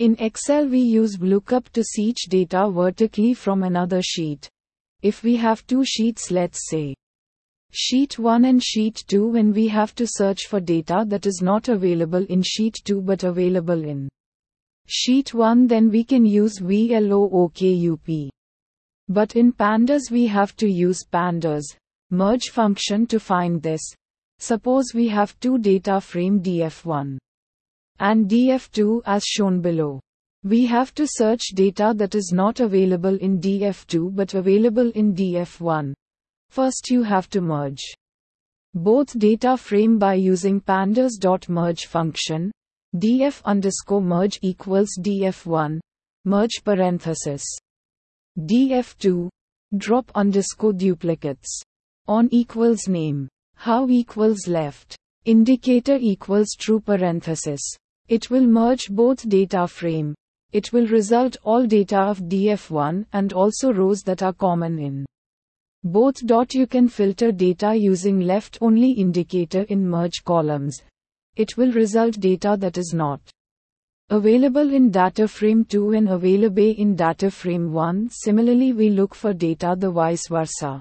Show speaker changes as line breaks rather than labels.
In Excel we use lookup to search data vertically from another sheet. If we have two sheets let's say sheet 1 and sheet 2 when we have to search for data that is not available in sheet 2 but available in sheet 1 then we can use VLOOKUP. But in pandas we have to use pandas merge function to find this. Suppose we have two data frame df1 and df2 as shown below. We have to search data that is not available in df2 but available in df1. First you have to merge both data frame by using pandas.merge function. df underscore merge equals df1 merge parenthesis df2 drop underscore duplicates on equals name how equals left indicator equals true parenthesis it will merge both data frame. It will result all data of df1 and also rows that are common in both. You can filter data using left only indicator in merge columns. It will result data that is not available in data frame 2 and available in data frame 1. Similarly, we look for data the vice versa.